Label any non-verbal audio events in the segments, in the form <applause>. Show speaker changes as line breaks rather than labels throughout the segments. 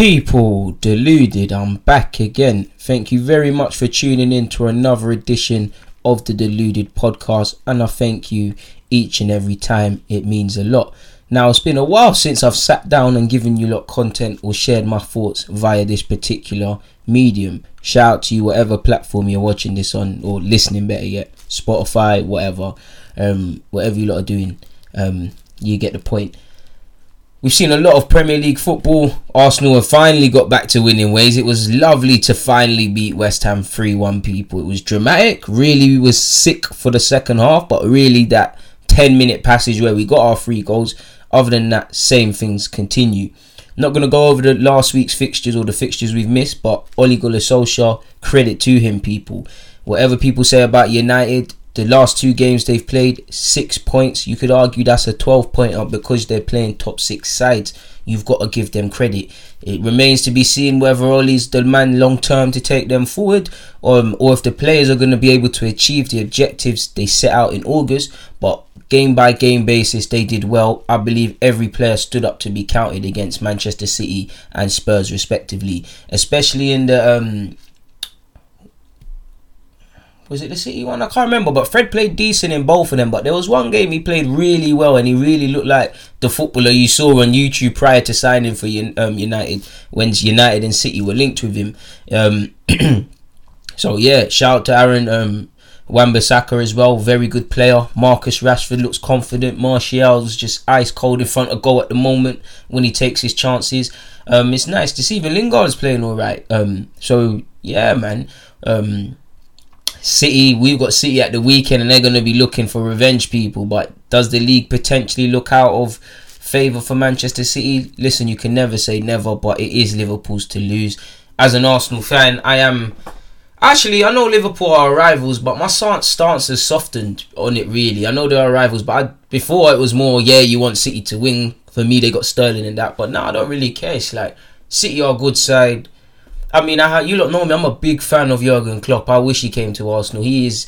People deluded, I'm back again. Thank you very much for tuning in to another edition of the Deluded podcast, and I thank you each and every time. It means a lot. Now, it's been a while since I've sat down and given you lot content or shared my thoughts via this particular medium. Shout out to you, whatever platform you're watching this on or listening, better yet, Spotify, whatever, um, whatever you lot are doing. Um, you get the point. We've seen a lot of Premier League football. Arsenal have finally got back to winning ways. It was lovely to finally beat West Ham 3 1 people. It was dramatic. Really was sick for the second half, but really that 10 minute passage where we got our three goals. Other than that, same things continue. Not going to go over the last week's fixtures or the fixtures we've missed, but Ole Gunnar credit to him, people. Whatever people say about United, the last two games they've played, six points. You could argue that's a 12 point up because they're playing top six sides. You've got to give them credit. It remains to be seen whether Ole's the man long term to take them forward, um, or if the players are going to be able to achieve the objectives they set out in August. But game by game basis, they did well. I believe every player stood up to be counted against Manchester City and Spurs, respectively, especially in the um, was it the City one? I can't remember, but Fred played decent in both of them. But there was one game he played really well, and he really looked like the footballer you saw on YouTube prior to signing for um, United when United and City were linked with him. Um, <clears throat> so yeah, shout out to Aaron um, Wan-Bissaka as well, very good player. Marcus Rashford looks confident. Martial's just ice cold in front of goal at the moment when he takes his chances. Um, it's nice to see even Lingard's playing all right. Um, so yeah, man. Um, City, we've got City at the weekend and they're going to be looking for revenge people. But does the league potentially look out of favour for Manchester City? Listen, you can never say never, but it is Liverpool's to lose. As an Arsenal fan, I am. Actually, I know Liverpool are rivals, but my stance has softened on it really. I know they are rivals, but I, before it was more, yeah, you want City to win. For me, they got Sterling and that, but now I don't really care. It's like City are a good side. I mean, I you know me. I'm a big fan of Jurgen Klopp. I wish he came to Arsenal. He is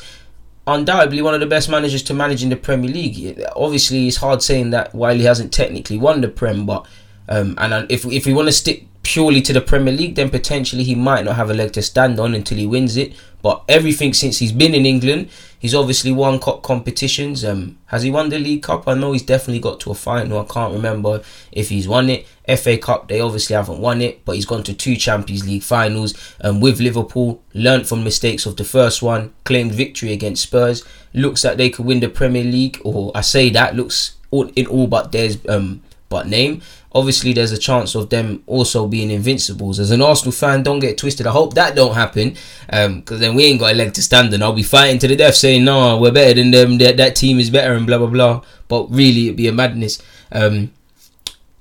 undoubtedly one of the best managers to manage in the Premier League. Obviously, it's hard saying that while he hasn't technically won the Prem, but um, and if if we want to stick purely to the Premier League, then potentially he might not have a leg to stand on until he wins it. But everything since he's been in England, he's obviously won cup competitions. Um, has he won the League Cup? I know he's definitely got to a final. I can't remember if he's won it. FA Cup, they obviously haven't won it, but he's gone to two Champions League finals um, with Liverpool. Learned from mistakes of the first one, claimed victory against Spurs. Looks like they could win the Premier League, or I say that looks all, in all but there's um, but name obviously there's a chance of them also being invincibles. As an Arsenal fan, don't get twisted. I hope that don't happen, because um, then we ain't got a leg to stand on. I'll be fighting to the death, saying no, we're better than them. That that team is better, and blah blah blah. But really, it'd be a madness. Um,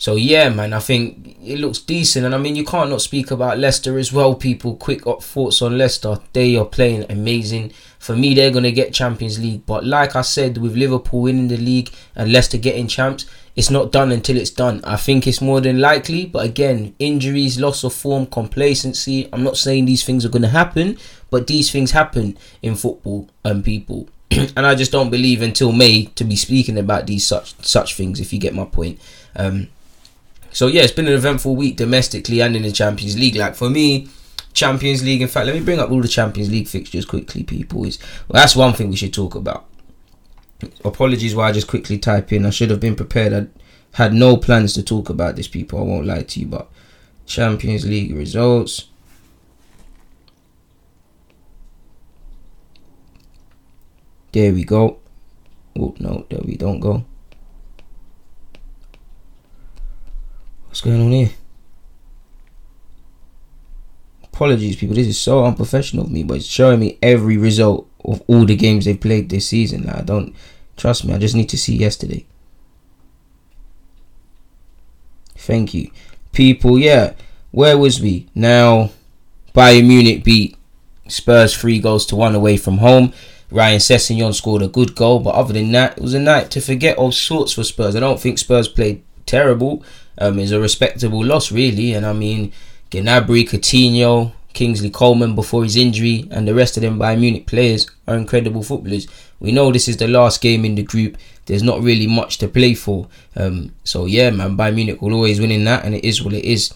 so yeah, man, I think it looks decent, and I mean you can't not speak about Leicester as well. People, quick thoughts on Leicester. They are playing amazing. For me, they're gonna get Champions League. But like I said, with Liverpool winning the league and Leicester getting champs, it's not done until it's done. I think it's more than likely, but again, injuries, loss of form, complacency. I'm not saying these things are going to happen, but these things happen in football and people. <clears throat> and I just don't believe until May to be speaking about these such such things. If you get my point. Um, so yeah, it's been an eventful week domestically and in the Champions League. Like for me, Champions League. In fact, let me bring up all the Champions League fixtures quickly, people. Is well, that's one thing we should talk about. Apologies why I just quickly type in. I should have been prepared. I had no plans to talk about this, people. I won't lie to you, but Champions League results. There we go. Oh no, there we don't go. What's going on here? Apologies, people. This is so unprofessional of me, but it's showing me every result of all the games they've played this season. I don't trust me. I just need to see yesterday. Thank you, people. Yeah, where was we now? Bayern Munich beat Spurs three goals to one away from home. Ryan Sessegnon scored a good goal, but other than that, it was a night to forget all sorts for Spurs. I don't think Spurs played terrible. Um, it's a respectable loss, really, and I mean, Gnabry, Coutinho, Kingsley Coman before his injury, and the rest of them Bayern Munich players are incredible footballers. We know this is the last game in the group. There's not really much to play for. Um, so yeah, man, Bayern Munich will always win in that, and it is what it is.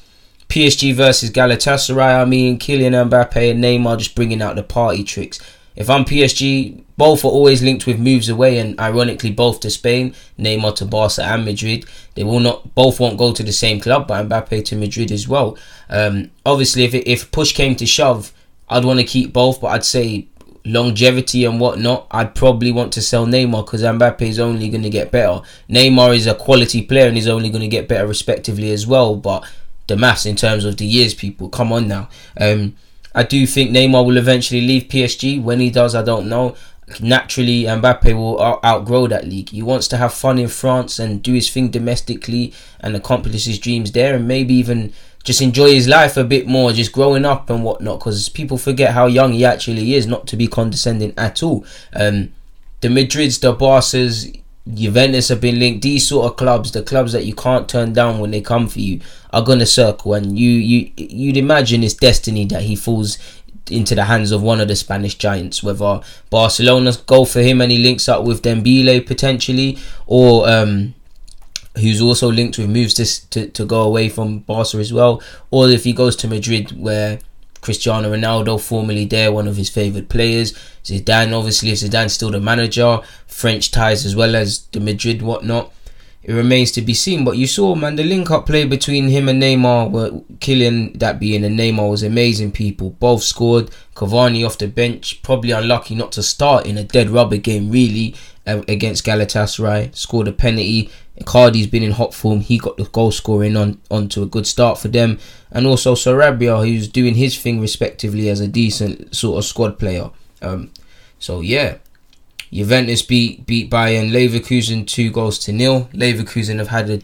PSG versus Galatasaray. I mean, Kylian Mbappe and Neymar just bringing out the party tricks. If I'm PSG, both are always linked with moves away, and ironically, both to Spain, Neymar to Barca and Madrid. They will not, both won't go to the same club, but Mbappe to Madrid as well. Um, obviously, if it, if push came to shove, I'd want to keep both, but I'd say longevity and whatnot, I'd probably want to sell Neymar because Mbappe is only going to get better. Neymar is a quality player and he's only going to get better respectively as well. But the maths in terms of the years, people, come on now. Um, I do think Neymar will eventually leave PSG. When he does, I don't know. Naturally, Mbappe will outgrow that league. He wants to have fun in France and do his thing domestically and accomplish his dreams there, and maybe even just enjoy his life a bit more, just growing up and whatnot. Because people forget how young he actually is, not to be condescending at all. Um, the Madrids, the Barca's, Juventus have been linked. These sort of clubs, the clubs that you can't turn down when they come for you, are gonna circle. And you you you'd imagine it's destiny that he falls into the hands of one of the Spanish giants. Whether Barcelona go for him and he links up with Dembele potentially, or um, who's also linked with moves to, to to go away from Barca as well, or if he goes to Madrid where Cristiano Ronaldo, formerly there, one of his favourite players. Zidane, obviously, Zidane's still the manager. French ties as well as the Madrid whatnot. It remains to be seen. But you saw, man, the link up play between him and Neymar, were Kylian, that being, and Neymar was amazing, people. Both scored. Cavani off the bench, probably unlucky not to start in a dead rubber game, really, against Galatasaray. Scored a penalty. Icardi's been in hot form. He got the goal scoring on onto a good start for them, and also Sarabia, who's doing his thing respectively as a decent sort of squad player. Um, so yeah, Juventus beat beat Bayern Leverkusen two goals to nil. Leverkusen have had a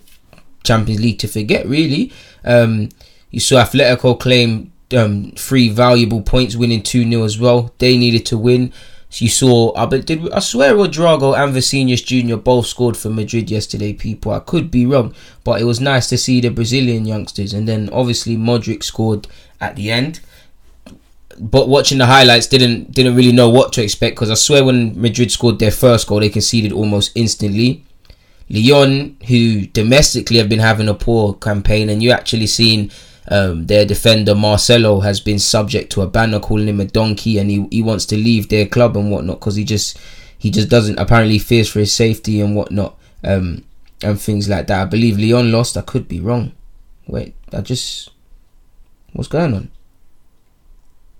Champions League to forget really. Um, you saw Atletico claim um, three valuable points, winning two 0 as well. They needed to win you saw, I but did I swear Rodrygo and Vinicius Junior both scored for Madrid yesterday. People, I could be wrong, but it was nice to see the Brazilian youngsters, and then obviously Modric scored at the end. But watching the highlights, didn't didn't really know what to expect because I swear when Madrid scored their first goal, they conceded almost instantly. Lyon, who domestically have been having a poor campaign, and you actually seen um, their defender Marcelo has been subject to a banner calling him a donkey, and he, he wants to leave their club and whatnot because he just he just doesn't apparently fears for his safety and whatnot um, and things like that. I believe Lyon lost. I could be wrong. Wait, I just what's going on?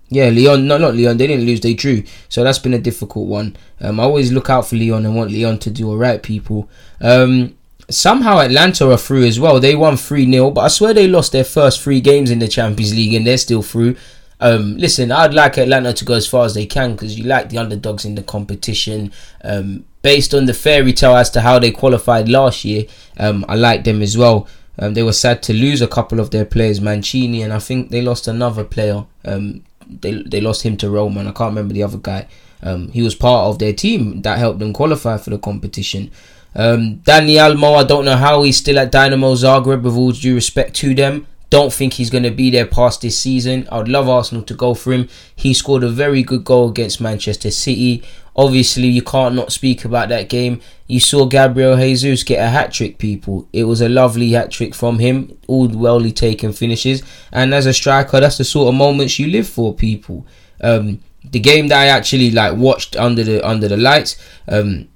Yeah, Lyon, no, not Lyon. They didn't lose. They drew. So that's been a difficult one. Um, I always look out for Lyon and want Lyon to do alright, people. Um, somehow Atalanta are through as well. They won 3 0, but I swear they lost their first three games in the Champions League and they're still through. Um, listen, I'd like Atalanta to go as far as they can because you like the underdogs in the competition. Um, based on the fairy tale as to how they qualified last year, um, I like them as well. Um, they were sad to lose a couple of their players, Mancini, and I think they lost another player. Um, they they lost him to Roma, and I can't remember the other guy. Um, he was part of their team that helped them qualify for the competition. Um, Dani Olmo, I don't know how he's still at Dinamo Zagreb with all due respect to them. Don't think he's going to be there past this season. I would love Arsenal to go for him. He scored a very good goal against Manchester City. Obviously, you can't not speak about that game. You saw Gabriel Jesus get a hat trick, people. It was a lovely hat trick from him. All wellly taken finishes. And as a striker, that's the sort of moments you live for, people. Um, the game that I actually like watched under the under the lights. Um,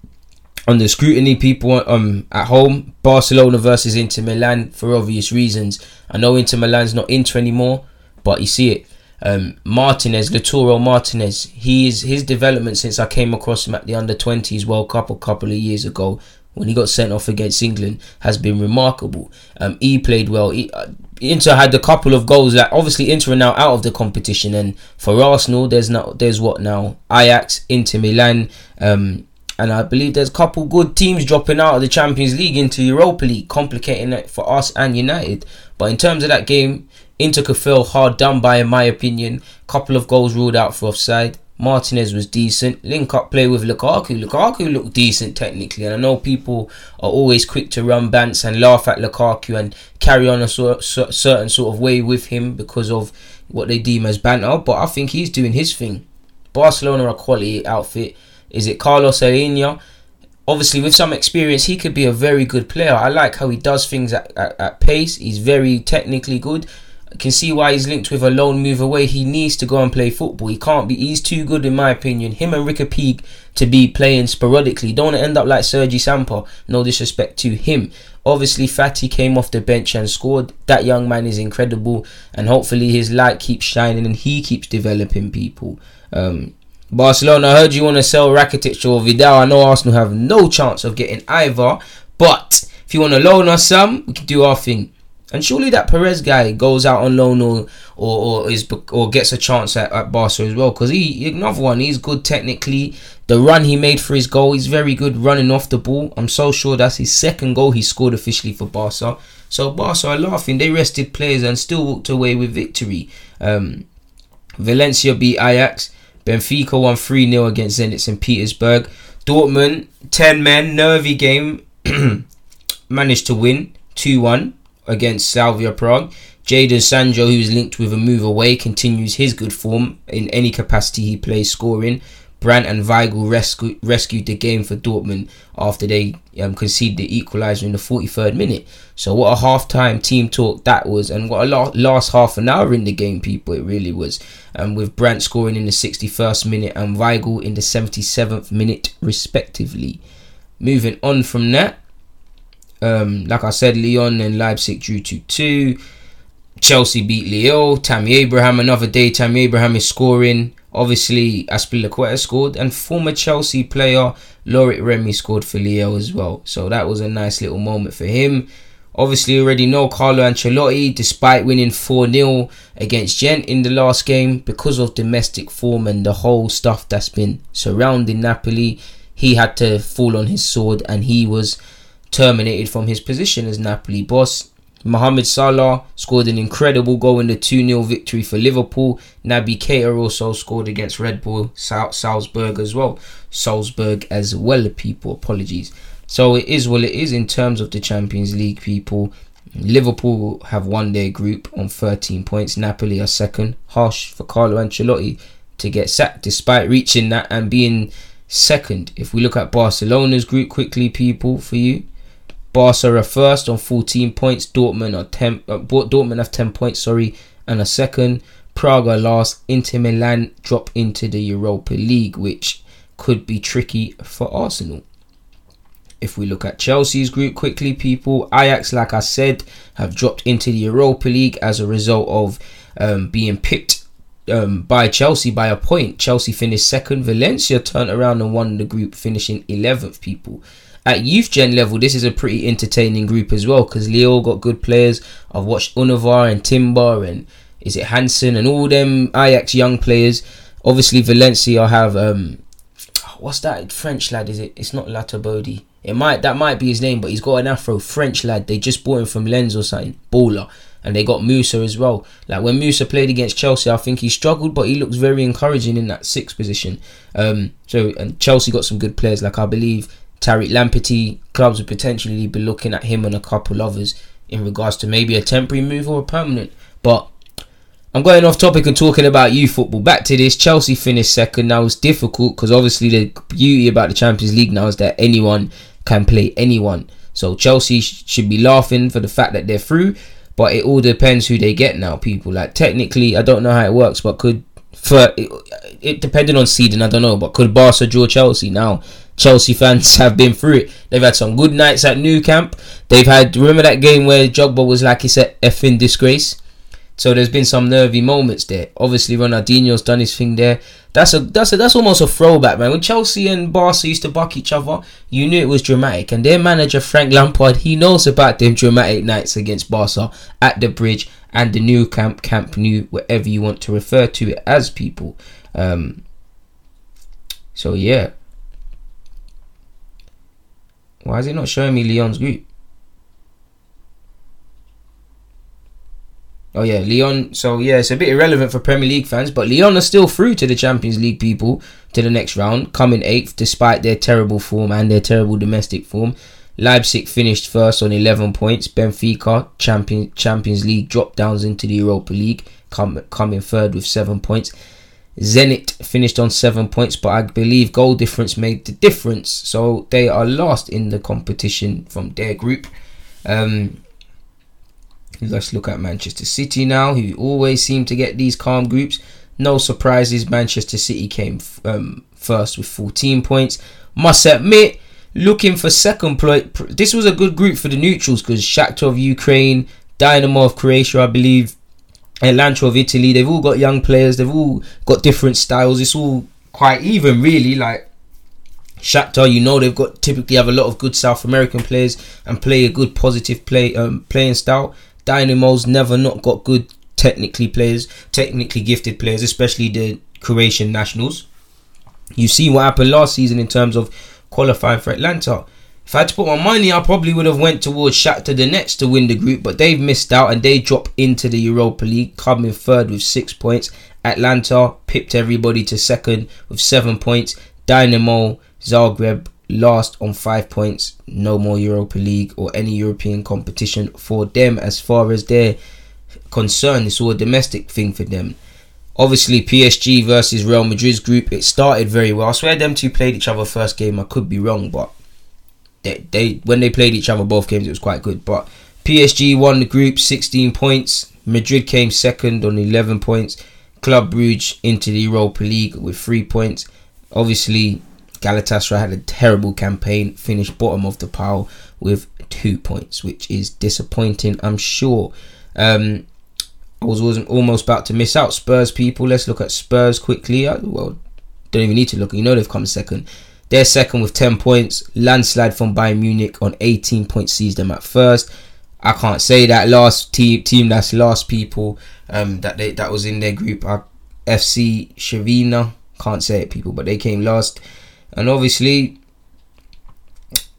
under scrutiny people um at home barcelona versus inter milan for obvious reasons. I know inter milan's not inter anymore but you see it. Um, martinez Lautaro martinez he is his development since i came across him at the under 20s world cup a couple of years ago when he got sent off against england has been remarkable. Um, he played well. He, uh, Inter had a couple of goals that obviously Inter are now out of the competition and for Arsenal there's not there's what now? Ajax Inter Milan um, and I believe there's a couple good teams dropping out of the Champions League into Europa League, complicating it for us and United. But in terms of that game, Inter could feel hard done by, in my opinion. Couple of goals ruled out for offside. Martinez was decent. Link up play with Lukaku. Lukaku looked decent technically, and I know people are always quick to run bants and laugh at Lukaku and carry on a sort, certain sort of way with him because of what they deem as banter. But I think he's doing his thing. Barcelona are a quality outfit. Is it Carlos Aleñá? Obviously, with some experience, he could be a very good player. I like how he does things at, at, at pace. He's very technically good. I can see why he's linked with a loan move away. He needs to go and play football. He can't be. He's too good, in my opinion. Him and Riqui Puig to be playing sporadically. Don't want to end up like Sergi Samper. No disrespect to him. Obviously, Fati came off the bench and scored. That young man is incredible, and hopefully his light keeps shining and he keeps developing people. Um, Barcelona, I heard you want to sell Rakitic or Vidal. I know Arsenal have no chance of getting either, but if you want to loan us some, we can do our thing. And surely that Perez guy goes out on loan or or, or is or gets a chance at, at Barca as well because he another one he's good technically. The run he made for his goal, he's very good running off the ball. I'm so sure that's his second goal he scored officially for Barca. So Barca are laughing. They rested players and still walked away with victory. Um, Valencia beat Ajax. Benfica won 3 0 against Zenit St. Petersburg. Dortmund, 10 men, nervy game, <clears throat> managed to win 2 1 against Slavia Prague. Jadon Sancho, who's linked with a move away, continues his good form in any capacity he plays, scoring. Brandt and Weigl rescue, rescued the game for Dortmund after they um, conceded the equaliser in the 43rd minute. So what a half-time team talk that was, and what a la- last half an hour in the game, people, it really was. And um, with Brandt scoring in the 61st minute and Weigl in the 77th minute, respectively. Moving on from that, um, like I said, Lyon and Leipzig drew 2-2. Chelsea beat Lille. Tammy Abraham, another day. Tammy Abraham is scoring. Obviously, Azpilicueta scored, and former Chelsea player Loic Remy scored for Lille as well. So that was a nice little moment for him. Obviously, already know Carlo Ancelotti, despite winning 4 0 against Genk in the last game, because of domestic form and the whole stuff that's been surrounding Napoli, he had to fall on his sword and he was terminated from his position as Napoli boss. Mohamed Salah scored an incredible goal in the 2 0 victory for Liverpool. Naby Keita also scored against Red Bull Salzburg as well. Salzburg as well, people. Apologies. So it is what it is in terms of the Champions League, people. Liverpool have won their group on 13 points. Napoli are second. Harsh for Carlo Ancelotti to get sacked despite reaching that and being second. If we look at Barcelona's group quickly, people, for you. Barca are first on 14 points. Dortmund are 10. Uh, Dortmund have 10 points. Sorry, and a second. Prague are last. Inter Milan drop into the Europa League, which could be tricky for Arsenal. If we look at Chelsea's group quickly, people, Ajax, like I said, have dropped into the Europa League as a result of um, being picked um, by Chelsea by a point. Chelsea finished second. Valencia turned around and won the group, finishing 11th, people at youth gen level, this is a pretty entertaining group as well because Lille got good players. I've watched Ünüvar and Timber and is it Hansen and all them Ajax young players. Obviously, Valencia have um, what's that French lad? Is it? It's not Latabodi. It might that might be his name, but he's got an Afro French lad. They just bought him from Lens or something. Baller. And they got Musah as well. Like when Musah played against Chelsea, I think he struggled, but he looks very encouraging in that sixth position. Um, so and Chelsea got some good players. Like I believe Tariq Lamptey, clubs would potentially be looking at him and a couple others in regards to maybe a temporary move or a permanent. But I'm going off topic and talking about youth football. Back to this, Chelsea finished second. Now it's difficult because obviously the beauty about the Champions League now is that anyone can play anyone. So Chelsea should be laughing for the fact that they're through, but it all depends who they get now. People like technically, I don't know how it works, but could for it, it depending on seeding, I don't know, but could Barca draw Chelsea now? Chelsea fans <laughs> have been through it. They've had some good nights at Nou Camp. They've had remember that game where Drogba was like he said effing disgrace. So there's been some nervy moments there. Obviously Ronaldinho's done his thing there. That's a that's a that's almost a throwback, man. When Chelsea and Barca used to buck each other, you knew it was dramatic. And their manager Frank Lampard, he knows about them dramatic nights against Barca at the bridge and the Nou Camp, Camp Nou, whatever you want to refer to it as, people. Um, so yeah. Why is it not showing me Lyon's group? Oh yeah, Lyon. So yeah, it's a bit irrelevant for Premier League fans, but Lyon are still through to the Champions League people to the next round, coming eighth despite their terrible form and their terrible domestic form. Leipzig finished first on 11 points. Benfica, champion, Champions League, drop downs into the Europa League, coming third with seven points. Zenit finished on seven points, but I believe goal difference made the difference. So they are last in the competition from their group. Um, Let's look at Manchester City now, who always seem to get these calm groups. No surprises, Manchester City came um, first with 14 points. Must admit, looking for second place. This was a good group for the neutrals because Shakhtar of Ukraine, Dinamo of Croatia, I believe, Atalanta of Italy. They've all got young players. They've all got different styles. It's all quite even, really. Like Shakhtar, you know, they've got typically have a lot of good South American players and play a good positive play um, playing style. Dinamo's never not got good technically players, technically gifted players, especially the Croatian nationals. You see what happened last season in terms of qualifying for Atalanta. If I had to put my money, I probably would have went towards Shakhtar Donetsk to win the group, but they've missed out and they drop into the Europa League, coming third with six points. Atalanta pipped everybody to second with seven points. Dinamo Zagreb last on five points. No more Europa League or any European competition for them as far as they're concerned. It's all a domestic thing for them. Obviously, PSG versus Real Madrid's group, it started very well. I swear them two played each other first game. I could be wrong, but they, they when they played each other both games, it was quite good. But PSG won the group, 16 points. Madrid came second on 11 points. Club Brugge into the Europa League with three points. Obviously, Galatasaray had a terrible campaign, finished bottom of the pile with two points, which is disappointing, I'm sure. Um, I was, almost about to miss out. Spurs people, let's look at Spurs quickly. Uh, well, don't even need to look. You know they've come second. They're second with 10 points. Landslide from Bayern Munich on 18 points sees them at first. I can't say that last team team that's last people um, that they that was in their group are FC Shavina. Can't say it people, but they came last. And obviously,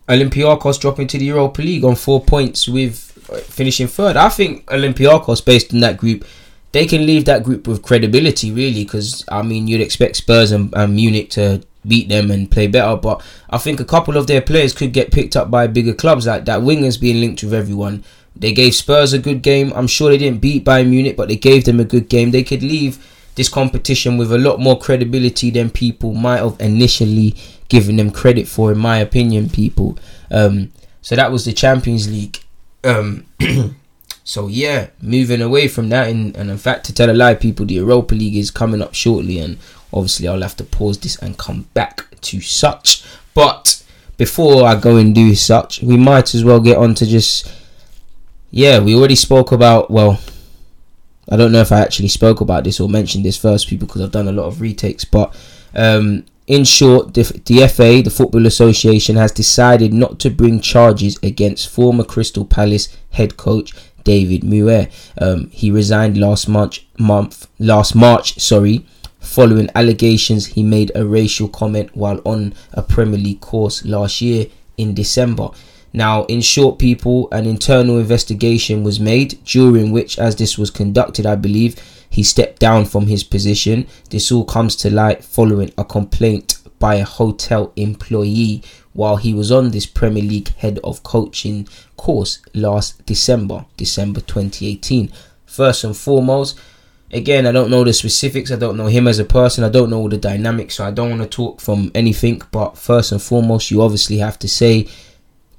Olympiacos dropping to the Europa League on four points with uh, finishing third. I think Olympiacos, based on that group, they can leave that group with credibility, really, because I mean, you'd expect Spurs and, and, Munich to beat them and play better, but I think a couple of their players could get picked up by bigger clubs like that. Wingers being linked with everyone. They gave Spurs a good game. I'm sure they didn't beat Bayern Munich, but they gave them a good game. They could leave this competition with a lot more credibility than people might have initially given them credit for, in my opinion, people. Um, so that was the Champions League. Um, <clears throat> so yeah, moving away from that, and, and in fact, to tell a lie, people, the Europa League is coming up shortly, and obviously I'll have to pause this and come back to such. But before I go and do such, we might as well get on to just yeah, we already spoke about well I don't know if I actually spoke about this or mentioned this first, people, because I've done a lot of retakes. But um, in short, the, the, FA, the Football Association, has decided not to bring charges against former Crystal Palace head coach David Moyes. Um, he resigned last March, month, last March, sorry, following allegations he made a racial comment while on a Premier League course last year in December. Now, in short, people, an internal investigation was made, during which, as this was conducted, I believe, he stepped down from his position. This all comes to light following a complaint by a hotel employee while he was on this Premier League head of coaching course last December, December 2018. First and foremost, again, I don't know the specifics, I don't know him as a person, I don't know all the dynamics, so I don't want to talk from anything. But first and foremost, you obviously have to say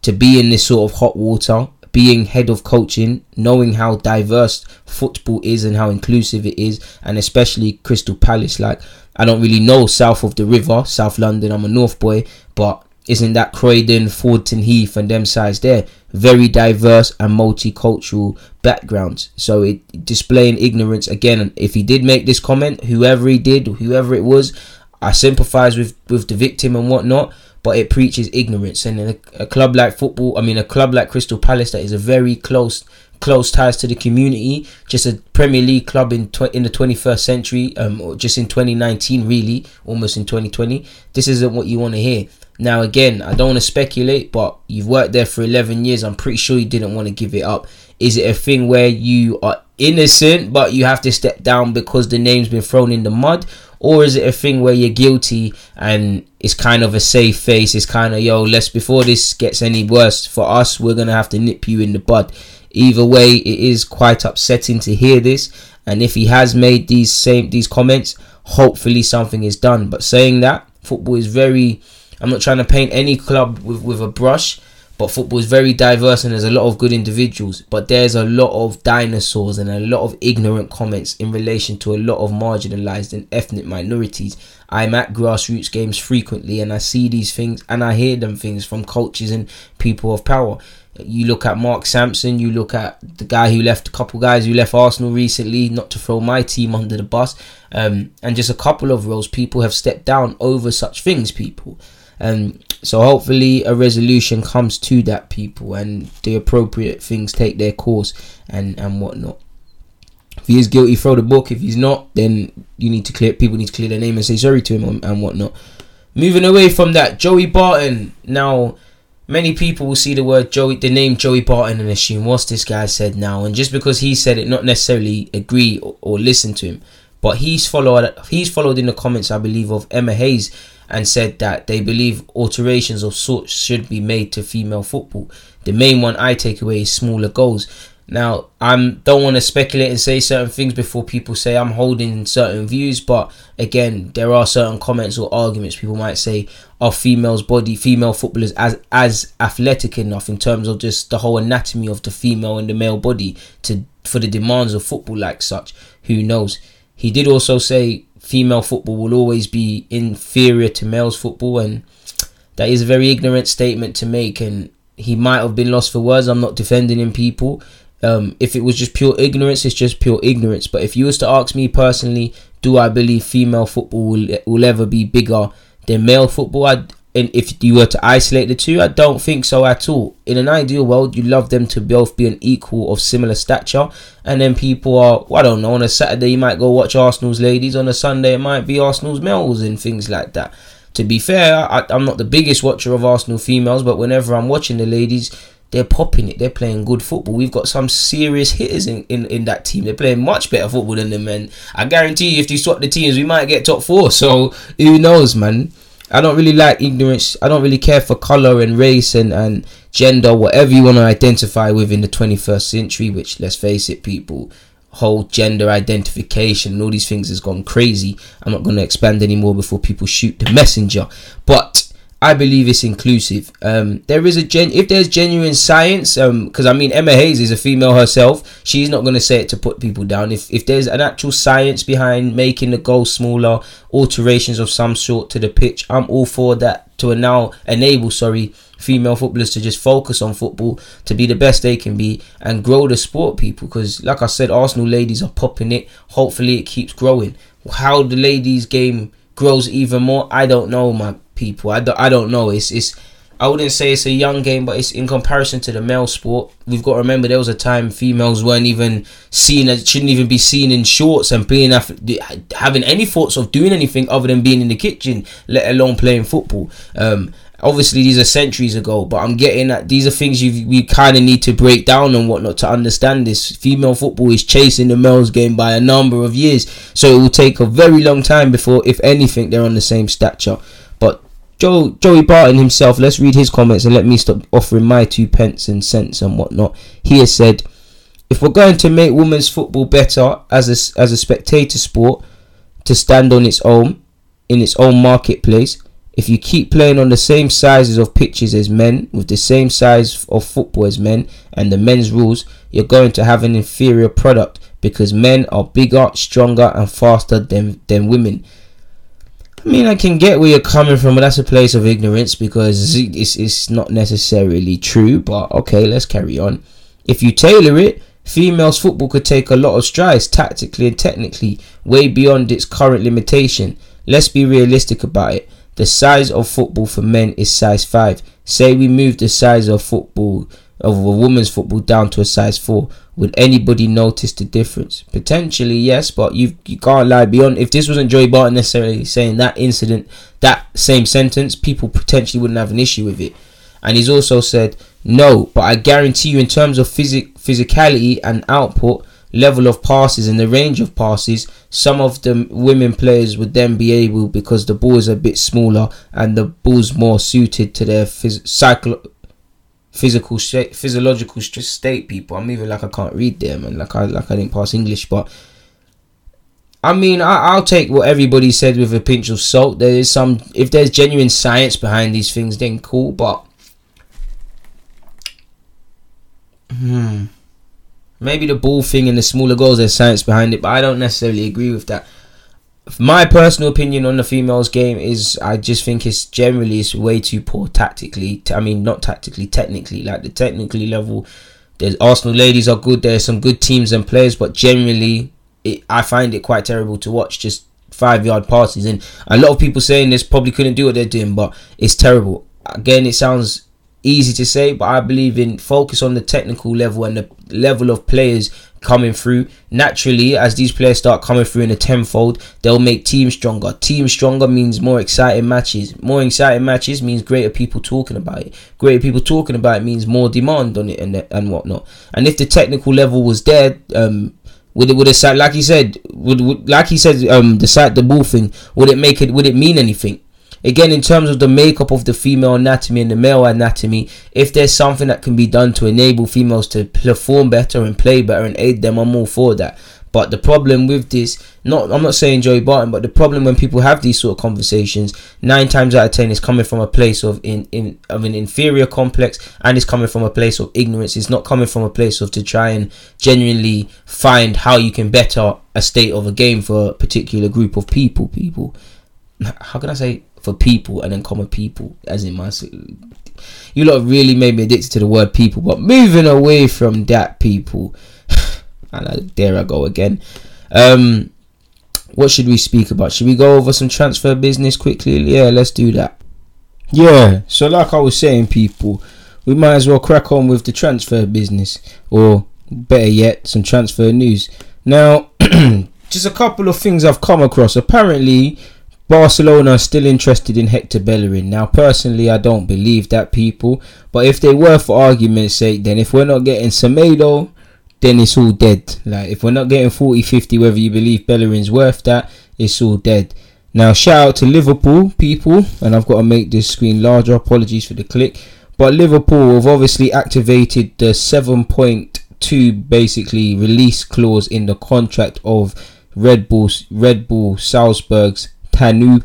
to be in this sort of hot water, being head of coaching, knowing how diverse football is and how inclusive it is, and especially Crystal Palace. Like, I don't really know south of the river, South London, I'm a North boy, but isn't that Croydon, Thornton Heath, and them sides there? Very diverse and multicultural backgrounds. So it displaying ignorance again. If he did make this comment, whoever he did, whoever it was, I sympathise with with the victim and whatnot but it preaches ignorance. And a, a, club like football, I mean, a club like Crystal Palace that is a very close close ties to the community, just a Premier League club in tw- in the 21st century, um, or just in 2019, really, almost in 2020. This isn't what you want to hear. Now, again, I don't want to speculate, but you've worked there for 11 years. I'm pretty sure you didn't want to give it up. Is it a thing where you are innocent, but you have to step down because the name's been thrown in the mud? Or is it a thing where you're guilty and it's kind of a safe face? It's kind of yo, let's before this gets any worse for us, we're gonna have to nip you in the bud. Either way, it is quite upsetting to hear this, and if he has made these same these comments, hopefully something is done. But saying that, football is very. I'm not trying to paint any club with with a brush, but football is very diverse and there's a lot of good individuals. But there's a lot of dinosaurs and a lot of ignorant comments in relation to a lot of marginalized and ethnic minorities. I'm at grassroots games frequently and I see these things and I hear them things from coaches and people of power. You look at Mark Sampson, you look at the guy who left, a couple guys who left Arsenal recently, not to throw my team under the bus, um, and just a couple of roles. People have stepped down over such things, people. Um, so hopefully a resolution comes to that people and the appropriate things take their course and and whatnot. If he is guilty, throw the book. If he's not, then you need to clear. People need to clear their name and say sorry to him and, and whatnot. Moving away from that, Joey Barton. Now, many people will see the word Joey, the name Joey Barton, and assume what's this guy said now. And just because he said it, not necessarily agree or, or listen to him. But he's followed. He's followed in the comments, I believe, of Emma Hayes and said that they believe alterations of sorts should be made to female football. The main one I take away is smaller goals. Now, I don't want to speculate and say certain things before people say I'm holding certain views, but again, there are certain comments or arguments people might say are females' body, female footballers as as athletic enough in terms of just the whole anatomy of the female and the male body to for the demands of football like such. Who knows? He did also say female football will always be inferior to male's football, and that is a very ignorant statement to make. And he might have been lost for words. I'm not defending him, people. Um, if it was just pure ignorance, it's just pure ignorance. But if you was to ask me personally, do I believe female football will, will ever be bigger than male football? I, and if you were to isolate the two, I don't think so at all. In an ideal world, you love them to both be an equal of similar stature, and then people are, well, I don't know, on a Saturday you might go watch Arsenal's ladies, on a Sunday it might be Arsenal's males and things like that. To be fair, I, I'm not the biggest watcher of Arsenal females, but whenever I'm watching the ladies, they're popping it. They're playing good football. We've got some serious hitters in, in, in that team. They're playing much better football than the men. I guarantee you, if you swap the teams, we might get top four. So who knows, man? I don't really like ignorance. I don't really care for color and race and, and gender, whatever you want to identify with in the 21st century, which, let's face it, people, whole gender identification and all these things has gone crazy. I'm not going to expand anymore before people shoot the messenger. But I believe it's inclusive. Um, there is a gen if there's genuine science, because um, I mean Emma Hayes is a female herself. She's not going to say it to put people down. If if there's an actual science behind making the goal smaller, alterations of some sort to the pitch, I'm all for that. To now enable, sorry, female footballers to just focus on football, to be the best they can be, and grow the sport, people. Because like I said, Arsenal ladies are popping it. Hopefully, it keeps growing. How the ladies game grows even more, I don't know, man people. I, do, I don't know. It's it's I wouldn't say it's a young game, but it's in comparison to the male sport. We've got to remember there was a time females weren't even seen as shouldn't even be seen in shorts and being having any thoughts of doing anything other than being in the kitchen, let alone playing football. Um, obviously these are centuries ago, but I'm getting that these are things you we kind of need to break down and whatnot to understand this. Female football is chasing the males game by a number of years, so it will take a very long time before, if anything, they're on the same stature. Joe, Joey Barton himself, let's read his comments and let me stop offering my two pence and cents and whatnot. He has said, if we're going to make women's football better as a, as a spectator sport to stand on its own, in its own marketplace, if you keep playing on the same sizes of pitches as men, with the same size of football as men, and the men's rules, you're going to have an inferior product because men are bigger, stronger, and faster than, than women. I mean, I can get where you're coming from, but that's a place of ignorance because it's, it's not necessarily true. But okay, let's carry on. If you tailor it, females football could take a lot of strides tactically and technically, way beyond its current limitation. Let's be realistic about it. The size of football for men is size 5. Say we move the size of football of a women's football down to a size 4 would anybody notice the difference? Potentially yes but you you can't lie beyond if this wasn't Joey Barton necessarily saying that incident that same sentence people potentially wouldn't have an issue with it. And he's also said no but I guarantee you in terms of physic physicality and output level of passes and the range of passes some of the women players would then be able because the ball is a bit smaller and the ball's more suited to their phys- psycho physical shape, physiological state people. I'm even like I can't read them and like I like I didn't pass English, but I mean I, will take what everybody said with a pinch of salt. There is some if there's genuine science behind these things, then cool. But hmm, maybe the ball thing and the smaller goals, there's science behind it, but I don't necessarily agree with that. My personal opinion on the females game is I just think it's generally it's way too poor tactically. I mean, not tactically, technically. Like the technically level, there's Arsenal ladies are good. There's some good teams and players, but generally, it, I find it quite terrible to watch. Just five yard passes, and a lot of people saying this probably couldn't do what they're doing, but it's terrible. Again, it sounds easy to say, but I believe in focus on the technical level and the level of players coming through. Naturally, as these players start coming through in a tenfold, they'll make teams stronger. Team stronger means more exciting matches. More exciting matches means greater people talking about it. Greater people talking about it means more demand on it and and whatnot. And if the technical level was there, um, would it would it like he said would, would like he said um the side the ball thing would it make it would it mean anything? Again, in terms of the makeup of the female anatomy and the male anatomy, if there's something that can be done to enable females to perform better and play better and aid them, I'm all for that. But the problem with this, not I'm not saying Joey Barton, but the problem when people have these sort of conversations, nine times out of ten is coming from a place of in, in of an inferior complex and it's coming from a place of ignorance. It's not coming from a place of to try and genuinely find how you can better a state of a game for a particular group of people. People, how can I say for people and then common people, as in my you lot really made me addicted to the word people. But moving away from that, people, <sighs> and there I go again. Um, what should we speak about? Should we go over some transfer business quickly? Yeah, let's do that. Yeah, so like I was saying, people, we might as well crack on with the transfer business, or better yet, some transfer news. Now, <clears throat> just a couple of things I've come across. Apparently, Barcelona are still interested in Hector Bellerin. Now, personally, I don't believe that, people. But if they were, for argument's sake, then if we're not getting Semedo, then it's all dead. Like, if we're not getting 40 50, whether you believe Bellerin's worth that, it's all dead. Now, shout out to Liverpool, people. And I've got to make this screen larger. Apologies for the click. But Liverpool have obviously activated the 7.2 basically release clause in the contract of Red Bull, Red Bull Salzburg's Tanu,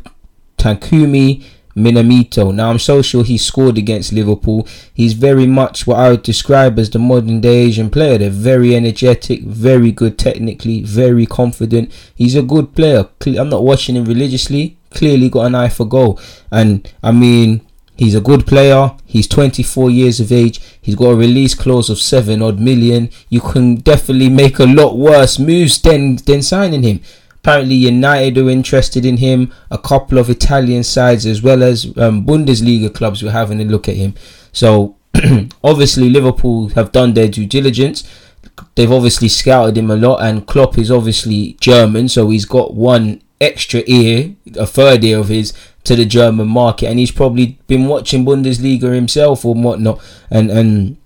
Takumi Minamino. Now, I'm so sure he scored against Liverpool. He's very much what I would describe as the modern day Asian player. They're very energetic, very good technically, very confident. He's a good player. I'm not watching him religiously. Clearly got an eye for goal. And I mean, He's a good player. He's 24 years of age. He's got a release clause of seven odd million. You can definitely make a lot worse moves than than signing him. Apparently, United are interested in him. A couple of Italian sides, as well as um, Bundesliga clubs, were having a look at him. So, <clears throat> obviously, Liverpool have done their due diligence. They've obviously scouted him a lot, and Klopp is obviously German, so he's got one extra ear, a third ear of his, to the German market, and he's probably been watching Bundesliga himself or whatnot, and and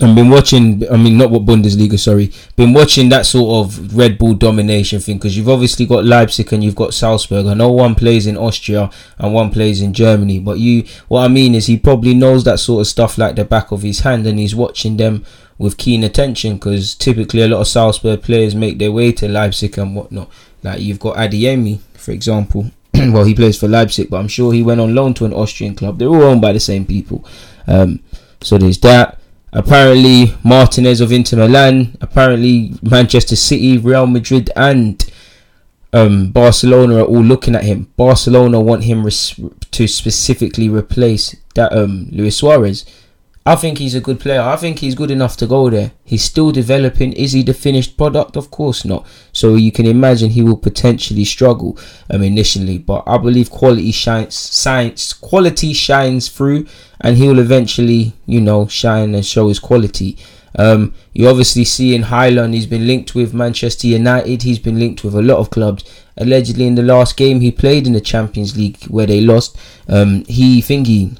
and been watching i mean not what bundesliga sorry. Been watching that sort of red bull domination thing because you've obviously got leipzig and you've got salzburg. I know one plays in austria and one plays in germany but you what i mean is he probably knows that sort of stuff like the back of his hand and he's watching them with keen attention because typically a lot of salzburg players make their way to leipzig and whatnot. Like you've got Adeyemi, for example. <clears throat> Well he plays for leipzig but i'm sure he went on loan to an austrian club. They're all owned by the same people. Um, so there's that Apparently, Martinez of Inter Milan, apparently Manchester City, Real Madrid, and um, Barcelona are all looking at him. Barcelona want him res- to specifically replace that um, Luis Suarez. I think he's a good player. I think he's good enough to go there. He's still developing. Is he the finished product? Of course not. So you can imagine he will potentially struggle um, initially, but I believe quality shines. Science quality shines through, and he will eventually, you know, shine and show his quality. Um, you obviously see in Haaland, he's been linked with Manchester United. He's been linked with a lot of clubs. Allegedly, in the last game he played in the Champions League where they lost, um, he thingy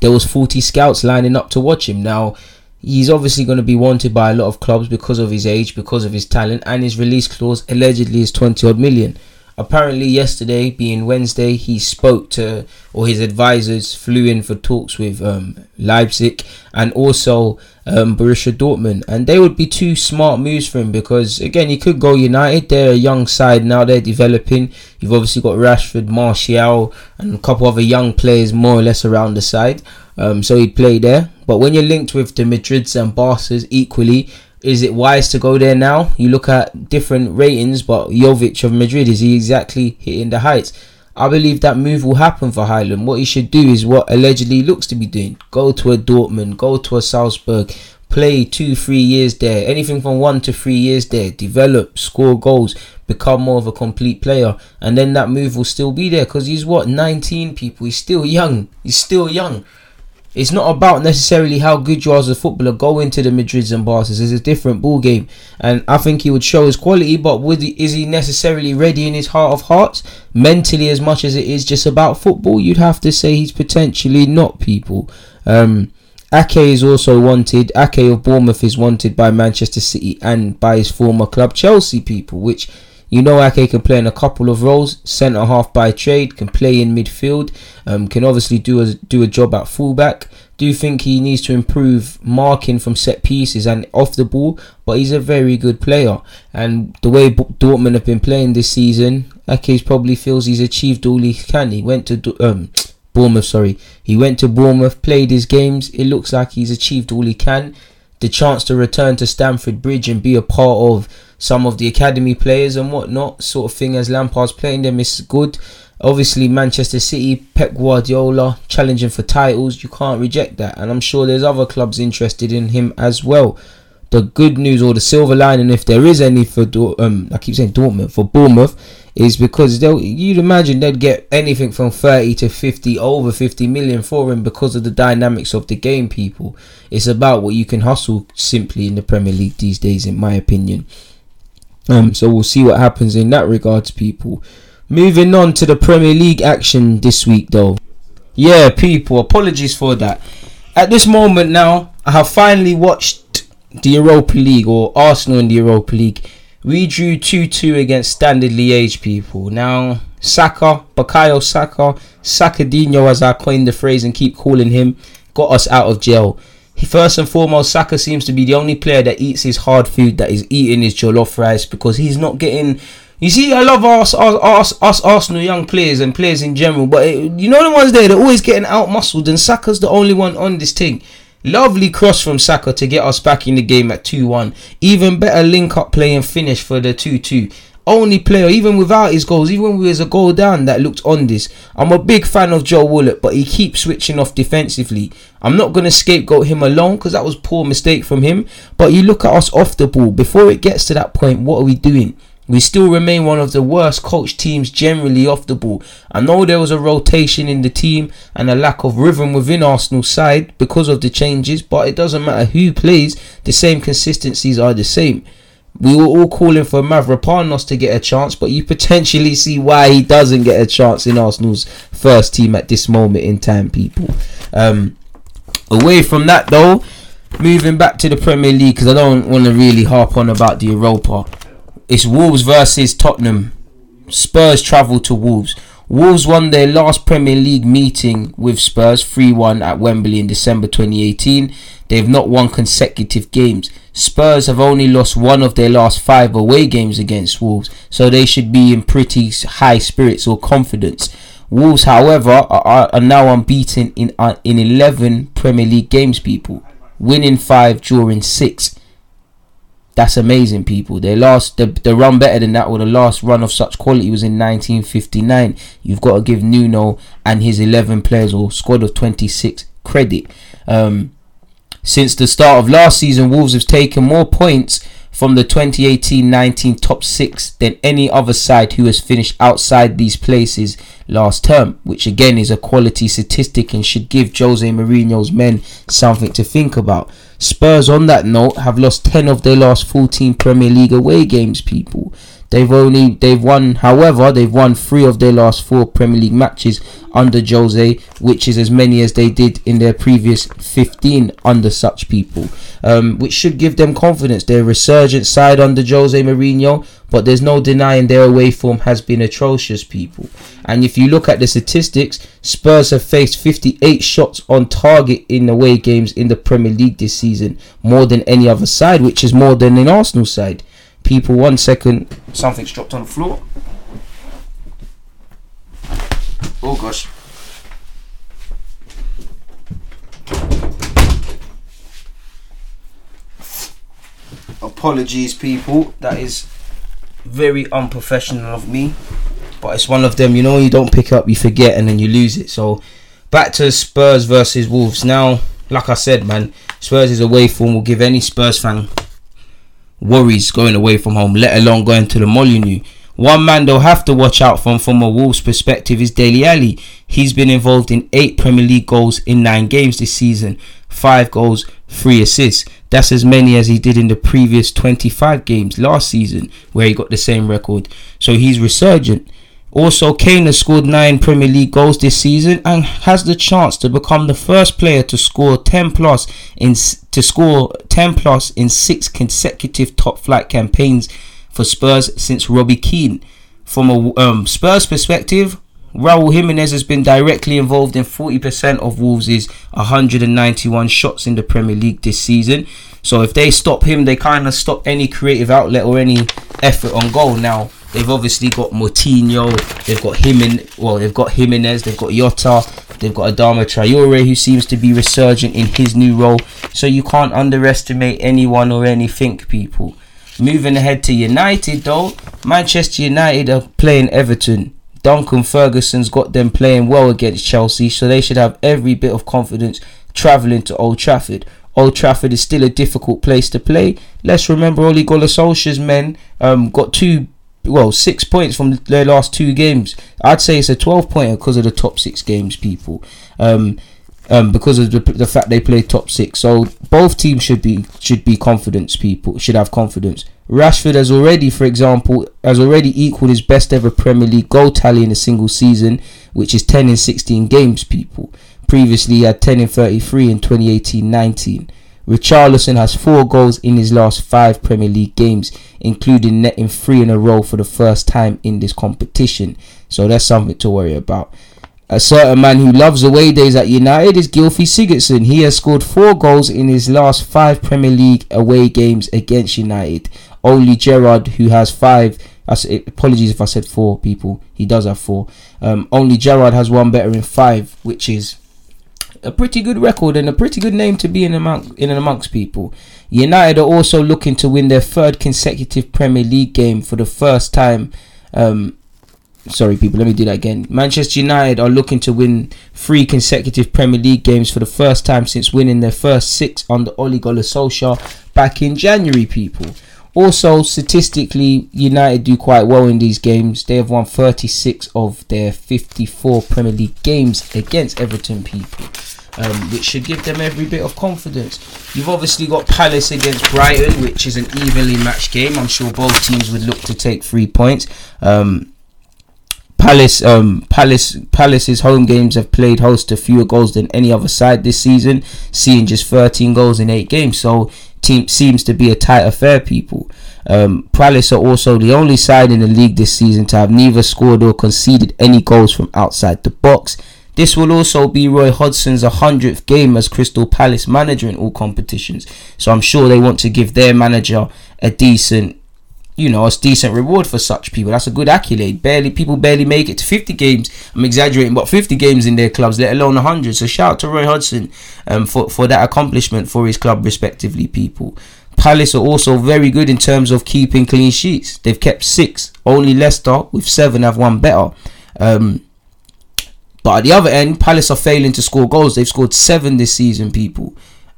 there was 40 scouts lining up to watch him. Now, he's obviously going to be wanted by a lot of clubs because of his age, because of his talent, and his release clause allegedly is 20 odd million. Apparently, yesterday, being Wednesday, he spoke to, or his advisors flew in for talks with um, Leipzig and also um, Borussia Dortmund. And they would be two smart moves for him because, again, he could go United. They're a young side now, they're developing. You've obviously got Rashford, Martial, and a couple other young players more or less around the side. Um, so he'd play there. But when you're linked with the Madrids and Barca's equally, is it wise to go there now? You look at different ratings, but Jovic of Madrid is he exactly hitting the heights? I believe that move will happen for Haaland. What he should do is what allegedly looks to be doing: go to a Dortmund, go to a Salzburg, play two, three years there, anything from one to three years there, develop, score goals, become more of a complete player, and then that move will still be there because he's what 19 people. He's still young. He's still young. It's not about necessarily how good you are as a footballer. Go into the Madrids and Barca's. It's a different ball game, and I think he would show his quality. But would he, is he necessarily ready in his heart of hearts, mentally as much as it is just about football? You'd have to say he's potentially not. People. Um, Ake is also wanted. Ake of Bournemouth is wanted by Manchester City and by his former club Chelsea. People, which you know, Ake can play in a couple of roles. Centre half by trade, can play in midfield, um, can obviously do a do a job at fullback. Do you think he needs to improve marking from set pieces and off the ball, but he's a very good player. And the way Dortmund have been playing this season, Ake probably feels he's achieved all he can. He went to um, Bournemouth, sorry, he went to Bournemouth, played his games. It looks like he's achieved all he can. The chance to return to Stamford Bridge and be a part of some of the academy players and whatnot, sort of thing, as Lampard's playing them is good. Obviously, Manchester City, Pep Guardiola challenging for titles, you can't reject that. And I'm sure there's other clubs interested in him as well. The good news or the silver lining, if there is any for um, I keep saying Dortmund for Bournemouth, is because they'll you'd imagine they'd get anything from 30 to 50 over 50 million for him because of the dynamics of the game. People, it's about what you can hustle simply in the Premier League these days, in my opinion. Um, so we'll see what happens in that regards, people. Moving on to the Premier League action this week, though. Yeah, people, apologies for that. At this moment now, I have finally watched the Europa League or Arsenal in the Europa League. We drew 2 2 against Standard Liège, people. Now, Saka, Bukayo Saka, Sakadinho, as I coined the phrase and keep calling him, got us out of jail. First and foremost, Saka seems to be the only player that eats his hard food that is eating his jollof rice because he's not getting. You see, I love us, us, us Arsenal young players and players in general, but it, you know the ones there, they're always getting out muscled, and Saka's the only one on this thing. Lovely cross from Saka to get us back in the game at 2 1. Even better link up play and finish for the 2 2 only player, even without his goals, even when we was a goal down, that looked on this. I'm a big fan of Joe Willock, but he keeps switching off defensively. I'm not going to scapegoat him alone because that was poor mistake from him. But you look at us off the ball. Before it gets to that point, what are we doing? We still remain one of the worst coached teams generally off the ball. I know there was a rotation in the team and a lack of rhythm within Arsenal's side because of the changes, but it doesn't matter who plays, the same consistencies are the same. We were all calling for Mavropanos to get a chance, but you potentially see why he doesn't get a chance in Arsenal's first team at this moment in time, people. Um, away from that, though, moving back to the Premier League, because I don't want to really harp on about the Europa. It's Wolves versus Tottenham. Spurs travel to Wolves. Wolves won their last Premier League meeting with Spurs 3 1 at Wembley in December 2018. They've not won consecutive games. Spurs have only lost one of their last five away games against Wolves, so they should be in pretty high spirits or confidence. Wolves, however, are, are now unbeaten in uh, in 11 Premier League games, people, winning five, drawing six. That's amazing, people. Their last, the, the run better than that, or the last run of such quality was in 1959. You've got to give Nuno and his 11 players or squad of 26 credit. Um, since the start of last season, Wolves have taken more points from the 2018-19 top six than any other side who has finished outside these places last term, which again is a quality statistic and should give Jose Mourinho's men something to think about. Spurs, on that note, have lost 10 of their last 14 Premier League away games, people. They've only they've won, however, they've won three of their last four Premier League matches under Jose, which is as many as they did in their previous 15 under such people, um, which should give them confidence. They're a resurgent side under Jose Mourinho, but there's no denying their away form has been atrocious, people. And if you look at the statistics, Spurs have faced 58 shots on target in away games in the Premier League this season, more than any other side, which is more than an Arsenal side people. One second, something's dropped on the floor. Oh gosh. Apologies, people. That is very unprofessional of me, but it's one of them. You know, you don't pick up, you forget, and then you lose it. So, back to Spurs versus Wolves now. Like I said, man, Spurs is away form will give any Spurs fan worries going away from home, let alone going to the Molineux. One man they'll have to watch out from from a Wolves perspective is Dele Alli. He's been involved in eight Premier League goals in nine games this season, five goals, three assists. That's as many as he did in the previous 25 games last season, where he got the same record. So he's resurgent. Also, Kane has scored nine Premier League goals this season and has the chance to become the first player to score 10 plus in to score 10 plus in six consecutive top flight campaigns for Spurs since Robbie Keane. From a um, Spurs perspective, Raul Jimenez has been directly involved in 40% of Wolves' 191 shots in the Premier League this season. So if they stop him, they kind of stop any creative outlet or any effort on goal. Now they've obviously got Moutinho, they've got him in well, they've got Jimenez, they've got Jota, they've got Adama Traore who seems to be resurgent in his new role. So you can't underestimate anyone or anything, people. Moving ahead to United though, Manchester United are playing Everton. Duncan Ferguson's got them playing well against Chelsea, so they should have every bit of confidence travelling to Old Trafford. Old Trafford is still a difficult place to play. Let's remember Ole Gunnar Solskjaer's men um, got two, well, six points from their last two games. I'd say it's a 12 pointer because of the top six games, people. Um, um, because of the, the fact they play top six. So both teams should be should be confidence. People should have confidence. Rashford has already, for example, has already equaled his best ever Premier League goal tally in a single season, which is 10 in 16 games. People previously he had 10 in 33 in 2018-19. Richarlison has four goals in his last five Premier League games, including netting three in a row for the first time in this competition. So that's something to worry about. A certain man who loves away days at United is Gylfi Sigurdsson. He has scored four goals in his last five Premier League away games against United. Only Gerrard, who has five. Apologies if I said four people. He does have four. Um, only Gerrard has one better in five, which is a pretty good record and a pretty good name to be in among in amongst people. United are also looking to win their third consecutive Premier League game for the first time um, sorry people let me do that again manchester united are looking to win three consecutive premier league games for the first time since winning their first six under Ole Gunnar Solskjaer back in january people also statistically united do quite well in these games they have won 36 of their 54 premier league games against everton people um, which should give them every bit of confidence. You've obviously got Palace against Brighton, which is an evenly matched game. I'm sure both teams would look to take three points. Um, Palace, um, Palace, Palace's home games have played host to fewer goals than any other side this season, seeing just 13 goals in eight games. So, team seems to be a tight affair. People, um, Palace are also the only side in the league this season to have neither scored or conceded any goals from outside the box. This will also be Roy Hodgson's 100th game as Crystal Palace manager in all competitions. So I'm sure they want to give their manager a decent you know, a decent reward for such people. That's a good accolade. Barely people barely make it to 50 games. I'm exaggerating, but 50 games in their clubs, let alone 100. So shout out to Roy Hodgson um, for for that accomplishment for his club, respectively. People. Palace are also very good in terms of keeping clean sheets. They've kept six. Only Leicester with seven have one better. Um, but at the other end, Palace are failing to score goals. They've scored seven this season, people.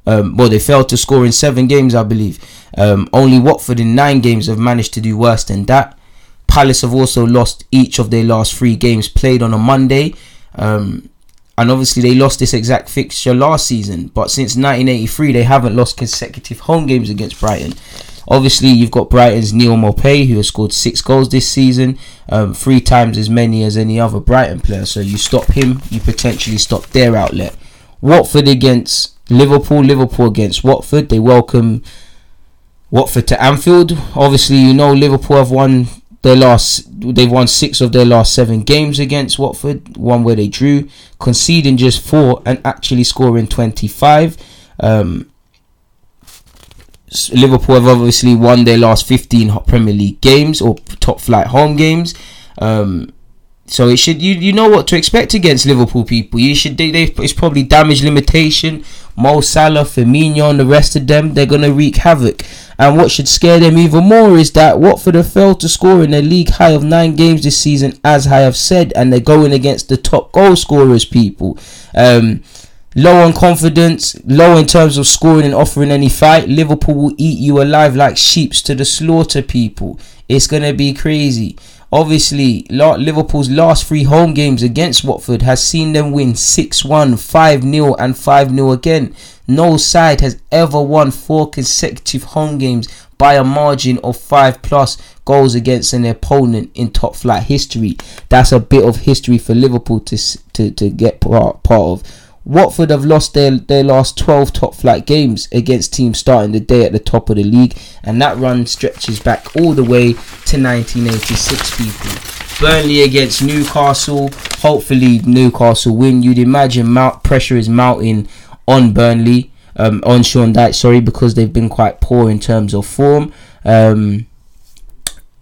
Um, well, they failed to score in seven games, I believe. Um, only Watford in nine games have managed to do worse than that. Palace have also lost each of their last three games played on a Monday. Um, and obviously, they lost this exact fixture last season. But since 1983, they haven't lost consecutive home games against Brighton. Obviously, you've got Brighton's Neal Maupay, who has scored six goals this season, um, three times as many as any other Brighton player. So you stop him, you potentially stop their outlet. Watford against Liverpool, Liverpool against Watford. They welcome Watford to Anfield. Obviously, you know Liverpool have won their last. They've won six of their last seven games against Watford. One where they drew, conceding just four and actually scoring twenty five. Um, Liverpool have obviously won their last 15 Premier League games or top flight home games. Um, so it should you you know what to expect against Liverpool people. You should they, they it's probably damage limitation. Mo Salah, Firmino, and the rest of them they're gonna wreak havoc. And what should scare them even more is that Watford have failed to score in a league high of nine games this season, as I have said, and they're going against the top goal scorers. People, um, low on confidence, low in terms of scoring and offering any fight. Liverpool will eat you alive like sheeps to the slaughter. People, it's gonna be crazy. Obviously, Liverpool's last three home games against Watford has seen them win 6 1, 5 0, and 5 0 again. No side has ever won four consecutive home games by a margin of 5 plus goals against an opponent in top flight history. That's a bit of history for Liverpool to, to, to get part, part of. Watford have lost their, their last 12 top flight games against teams starting the day at the top of the league, and that run stretches back all the way to 1986 people. Burnley against Newcastle. Hopefully, Newcastle win. You'd imagine mount pressure is mounting on Burnley, um, on Sean Dyche, sorry, because they've been quite poor in terms of form. Um,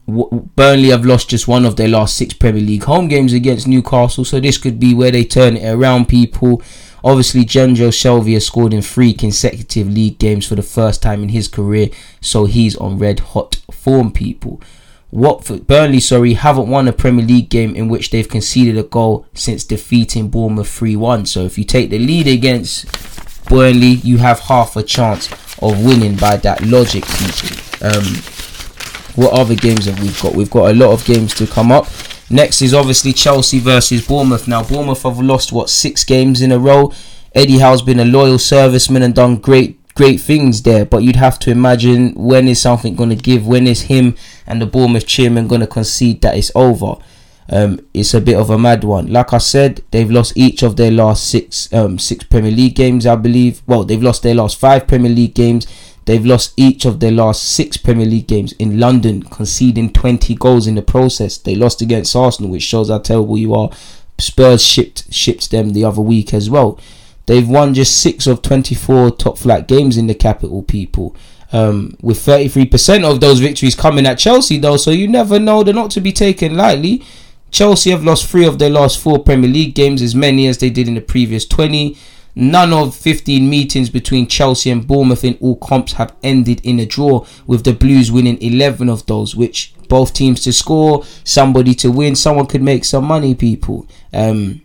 Burnley have lost just one of their last six Premier League home games against Newcastle, so this could be where they turn it around, people. Obviously, Jonjo Shelvey has scored in three consecutive league games for the first time in his career, so he's on red hot form, people. Watford, Burnley, sorry, haven't won a Premier League game in which they've conceded a goal since defeating Bournemouth 3 1. So if you take the lead against Burnley, you have half a chance of winning by that logic, people. Um, what other games have we got? We've got a lot of games to come up. Next is obviously Chelsea versus Bournemouth. Now, Bournemouth have lost, what, six games in a row. Eddie Howe's been a loyal serviceman and done great great things there, but you'd have to imagine when is something going to give? When is him and the Bournemouth chairman going to concede that it's over? Um, it's a bit of a mad one. Like I said, they've lost each of their last six um, six Premier League games, I believe. Well, they've lost their last five Premier League games. They've lost each of their last six Premier League games in London, conceding 20 goals in the process. They lost against Arsenal, which shows how terrible you are. Spurs shipped shipped them the other week as well. They've won just six of 24 top flight games in the capital, people. Um, with 33% of those victories coming at Chelsea, though, so you never know. They're not to be taken lightly. Chelsea have lost three of their last four Premier League games, as many as they did in the previous 20. None of 15 meetings between Chelsea and Bournemouth in all comps have ended in a draw, with the Blues winning 11 of those, which both teams to score, somebody to win, someone could make some money, people. Um,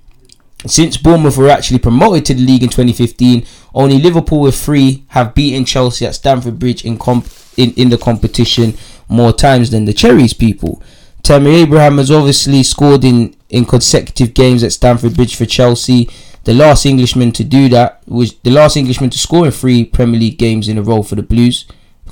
since Bournemouth were actually promoted to the league in 2015, only Liverpool with three have beaten Chelsea at Stamford Bridge in, comp- in, in the competition more times than the Cherries people. Tammy Abraham has obviously scored in, in consecutive games at Stamford Bridge for Chelsea the last Englishman to do that was the last Englishman to score in three Premier League games in a row for the Blues.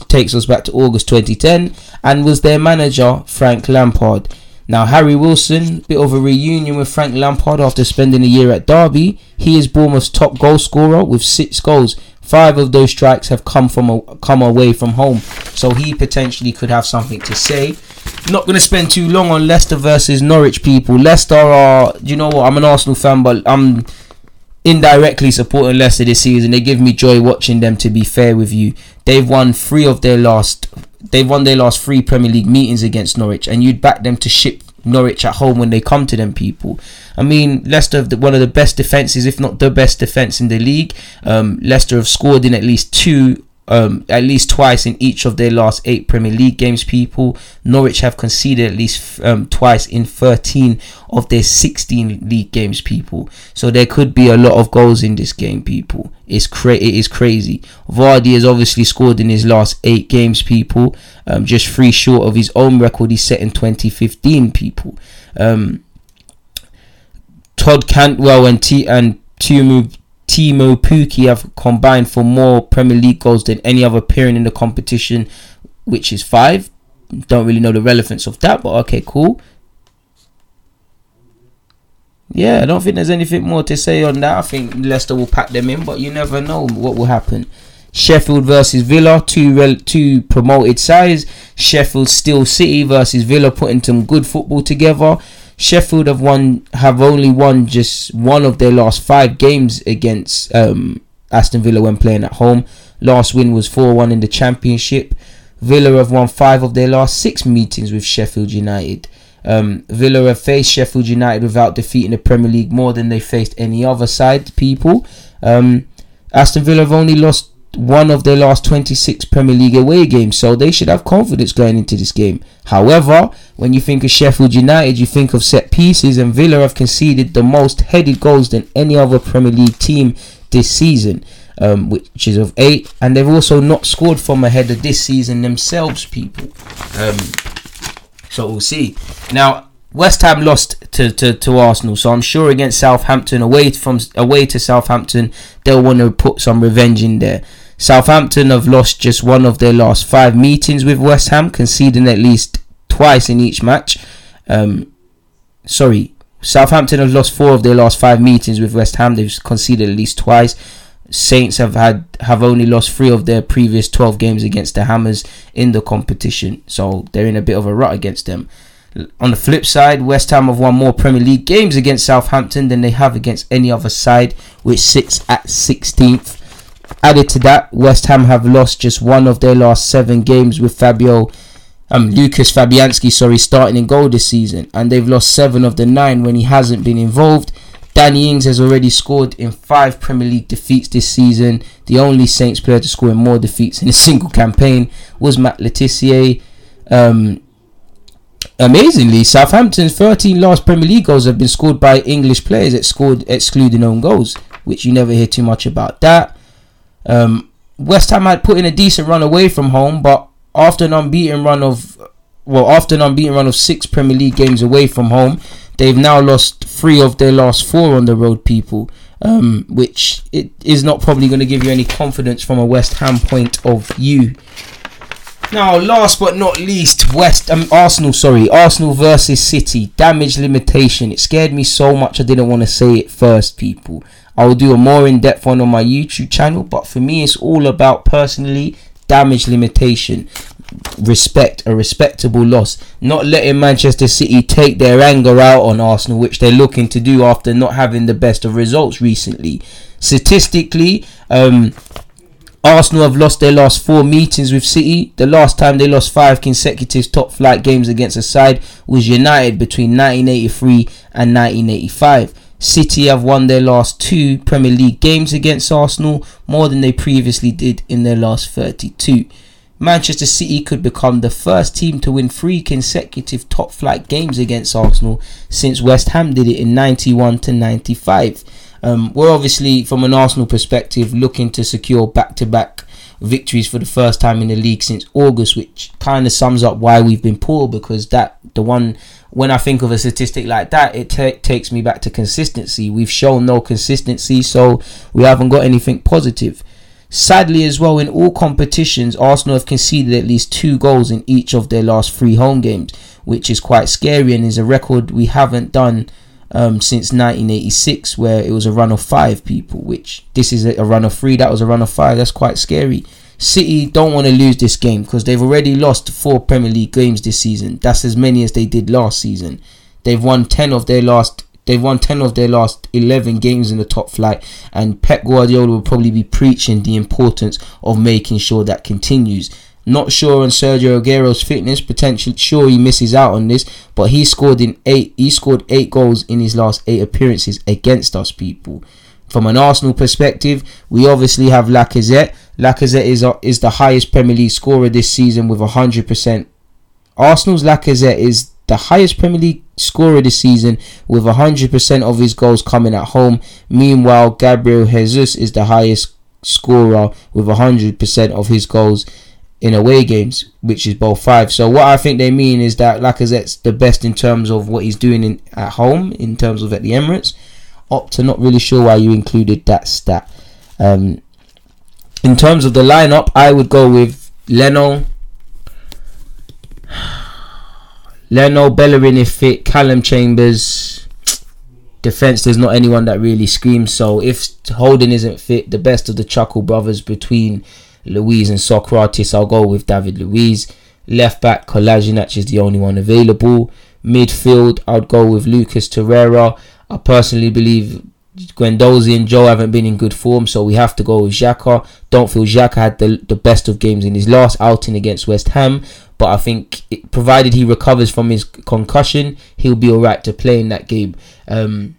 Takes us back to August 2010 and was their manager Frank Lampard. Now Harry Wilson, bit of a reunion with Frank Lampard after spending a year at Derby. He is Bournemouth's top goal scorer with six goals. Five of those strikes have come from a, come away from home, so he potentially could have something to say. Not going to spend too long on Leicester versus Norwich. People, Leicester are. You know what? I'm an Arsenal fan, but I'm indirectly supporting Leicester this season. They give me joy watching them. To be fair with you, they've won three of their last. They've won their last three Premier League meetings against Norwich, and you'd back them to ship Norwich at home when they come to them people. I mean, Leicester have one of the best defenses, if not the best defense in the league. Um, Leicester have scored in at least two um, at least twice in each of their last eight Premier League games. People, Norwich have conceded at least um, twice in 13 of their 16 league games. People, so there could be a lot of goals in this game. People, it's cra- it is crazy. Vardy has obviously scored in his last eight games. People, um, just three short of his own record he set in 2015. People, um, Todd Cantwell and T and Teemu Teemu Pukki have combined for more Premier League goals than any other pairing in the competition, which is five. Don't really know the relevance of that, but okay, cool. Yeah, I don't think there's anything more to say on that. I think Leicester will pack them in, but you never know what will happen. Sheffield versus Villa, two rel- two promoted sides. Sheffield Steel City versus Villa, putting some good football together. Sheffield have won have only won just one of their last five games against um, Aston Villa when playing at home. Last win was 4-1 in the championship. Villa have won five of their last six meetings with Sheffield United. Um, Villa have faced Sheffield United without defeating the Premier League more than they faced any other side. People, um, Aston Villa have only lost one of their last 26 Premier League away games, so they should have confidence going into this game. However, when you think of Sheffield United, you think of set pieces, and Villa have conceded the most headed goals than any other Premier League team this season, um, which is of eight, and they've also not scored from a header this season themselves, people. Um, so we'll see. Now, West Ham lost to, to, to Arsenal, so I'm sure against Southampton, away from away to Southampton, they'll want to put some revenge in there. Southampton have lost just one of their last five meetings with West Ham, conceding at least twice in each match. Um, sorry, Southampton have lost four of their last five meetings with West Ham. They've conceded at least twice. Saints have had have only lost three of their previous 12 games against the Hammers in the competition, so they're in a bit of a rut against them. On the flip side, West Ham have won more Premier League games against Southampton than they have against any other side, which sits at 16th. Added to that, West Ham have lost just one of their last seven games with Fabio, um, Lucas Fabianski, sorry, starting in goal this season, and they've lost seven of the nine when he hasn't been involved. Danny Ings has already scored in five Premier League defeats this season. The only Saints player to score in more defeats in a single campaign was Matt Le Tissier. Um, amazingly, Southampton's 13 last Premier League goals have been scored by English players scored excluding own goals, which you never hear too much about that. Um, West Ham had put in a decent run away from home, but after an unbeaten run of well, after an unbeaten run of six Premier League games away from home, they've now lost three of their last four on the road. People, um, which it is not probably going to give you any confidence from a West Ham point of view. Now, last but not least, West um, Arsenal. Sorry, Arsenal versus City. Damage limitation. It scared me so much I didn't want to say it first, people. I will do a more in-depth one on my YouTube channel, but for me, it's all about personally damage limitation, respect, a respectable loss, not letting Manchester City take their anger out on Arsenal, which they're looking to do after not having the best of results recently. Statistically, um, Arsenal have lost their last four meetings with City. The last time they lost five consecutive top flight games against a side was United between 1983 and 1985. City have won their last two Premier League games against Arsenal, more than they previously did in their last 32. Manchester City could become the first team to win three consecutive top flight games against Arsenal since West Ham did it in 91 to 95. Um, we're obviously, from an Arsenal perspective, looking to secure back to back victories for the first time in the league since August, which kind of sums up why we've been poor because that the one when I think of a statistic like that, it t- takes me back to consistency. We've shown no consistency, so we haven't got anything positive. Sadly, as well, in all competitions, Arsenal have conceded at least two goals in each of their last three home games, which is quite scary and is a record we haven't done um, since 1986, where it was a run of five people. Which this is a run of three, that was a run of five. That's quite scary. City don't want to lose this game because they've already lost four Premier League games this season. That's as many as they did last season. They've won 10 of their last they've won 10 of their last 11 games in the top flight and Pep Guardiola will probably be preaching the importance of making sure that continues. Not sure on Sergio Aguero's fitness, potentially sure he misses out on this, but he scored in 8 he scored 8 goals in his last 8 appearances against us people. From an Arsenal perspective, we obviously have Lacazette Lacazette is uh, is the highest Premier League scorer this season with 100%. Arsenal's Lacazette is the highest Premier League scorer this season with 100% of his goals coming at home. Meanwhile, Gabriel Jesus is the highest scorer with 100% of his goals in away games, which is both five. So what I think they mean is that Lacazette's the best in terms of what he's doing in, at home, in terms of at the Emirates. Opta, not really sure why you included that stat. Um, in terms of the lineup, I would go with Leno, <sighs> Leno, Bellerin if fit, Calum Chambers. Defense, there's not anyone that really screams. So if Holding isn't fit, the best of the Chuckle brothers between Luiz and Sokratis, I'll go with David Luiz. Left back, Kolasinac is the only one available. Midfield, I'd go with Lucas Torreira. I personally believe Guendouzi and Joe haven't been in good form, so we have to go with Xhaka. Don't feel Xhaka had the, the best of games in his last outing against West Ham, but I think it, provided he recovers from his concussion, he'll be alright to play in that game. Um,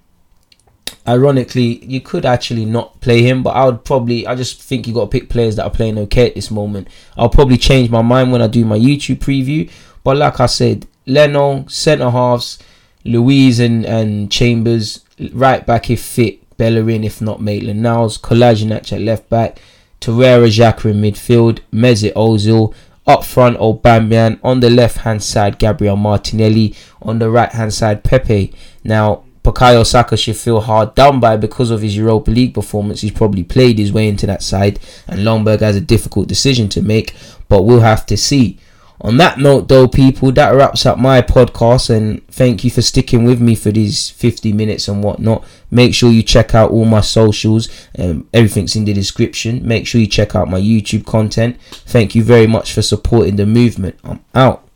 ironically, you could actually not play him, but I would probably, I just think you got to pick players that are playing okay at this moment. I'll probably change my mind when I do my YouTube preview, but like I said, Leno, centre halves, Luiz and, and Chambers right back if fit, Bellerin if not Maitland Niles, Kolasinac at left back, Torreira Xhaka in midfield, Mesut Ozil, up front Aubameyang, on the left hand side Gabriel Martinelli, on the right hand side Pepe. Now Bukayo Saka should feel hard done by because of his Europa League performance. He's probably played his way into that side, and Ljungberg has a difficult decision to make, but we'll have to see. On that note, though, people, that wraps up my podcast, and thank you for sticking with me for these 50 minutes and whatnot. Make sure you check out all my socials, um, everything's in the description. Make sure you check out my YouTube content. Thank you very much for supporting the movement. I'm out.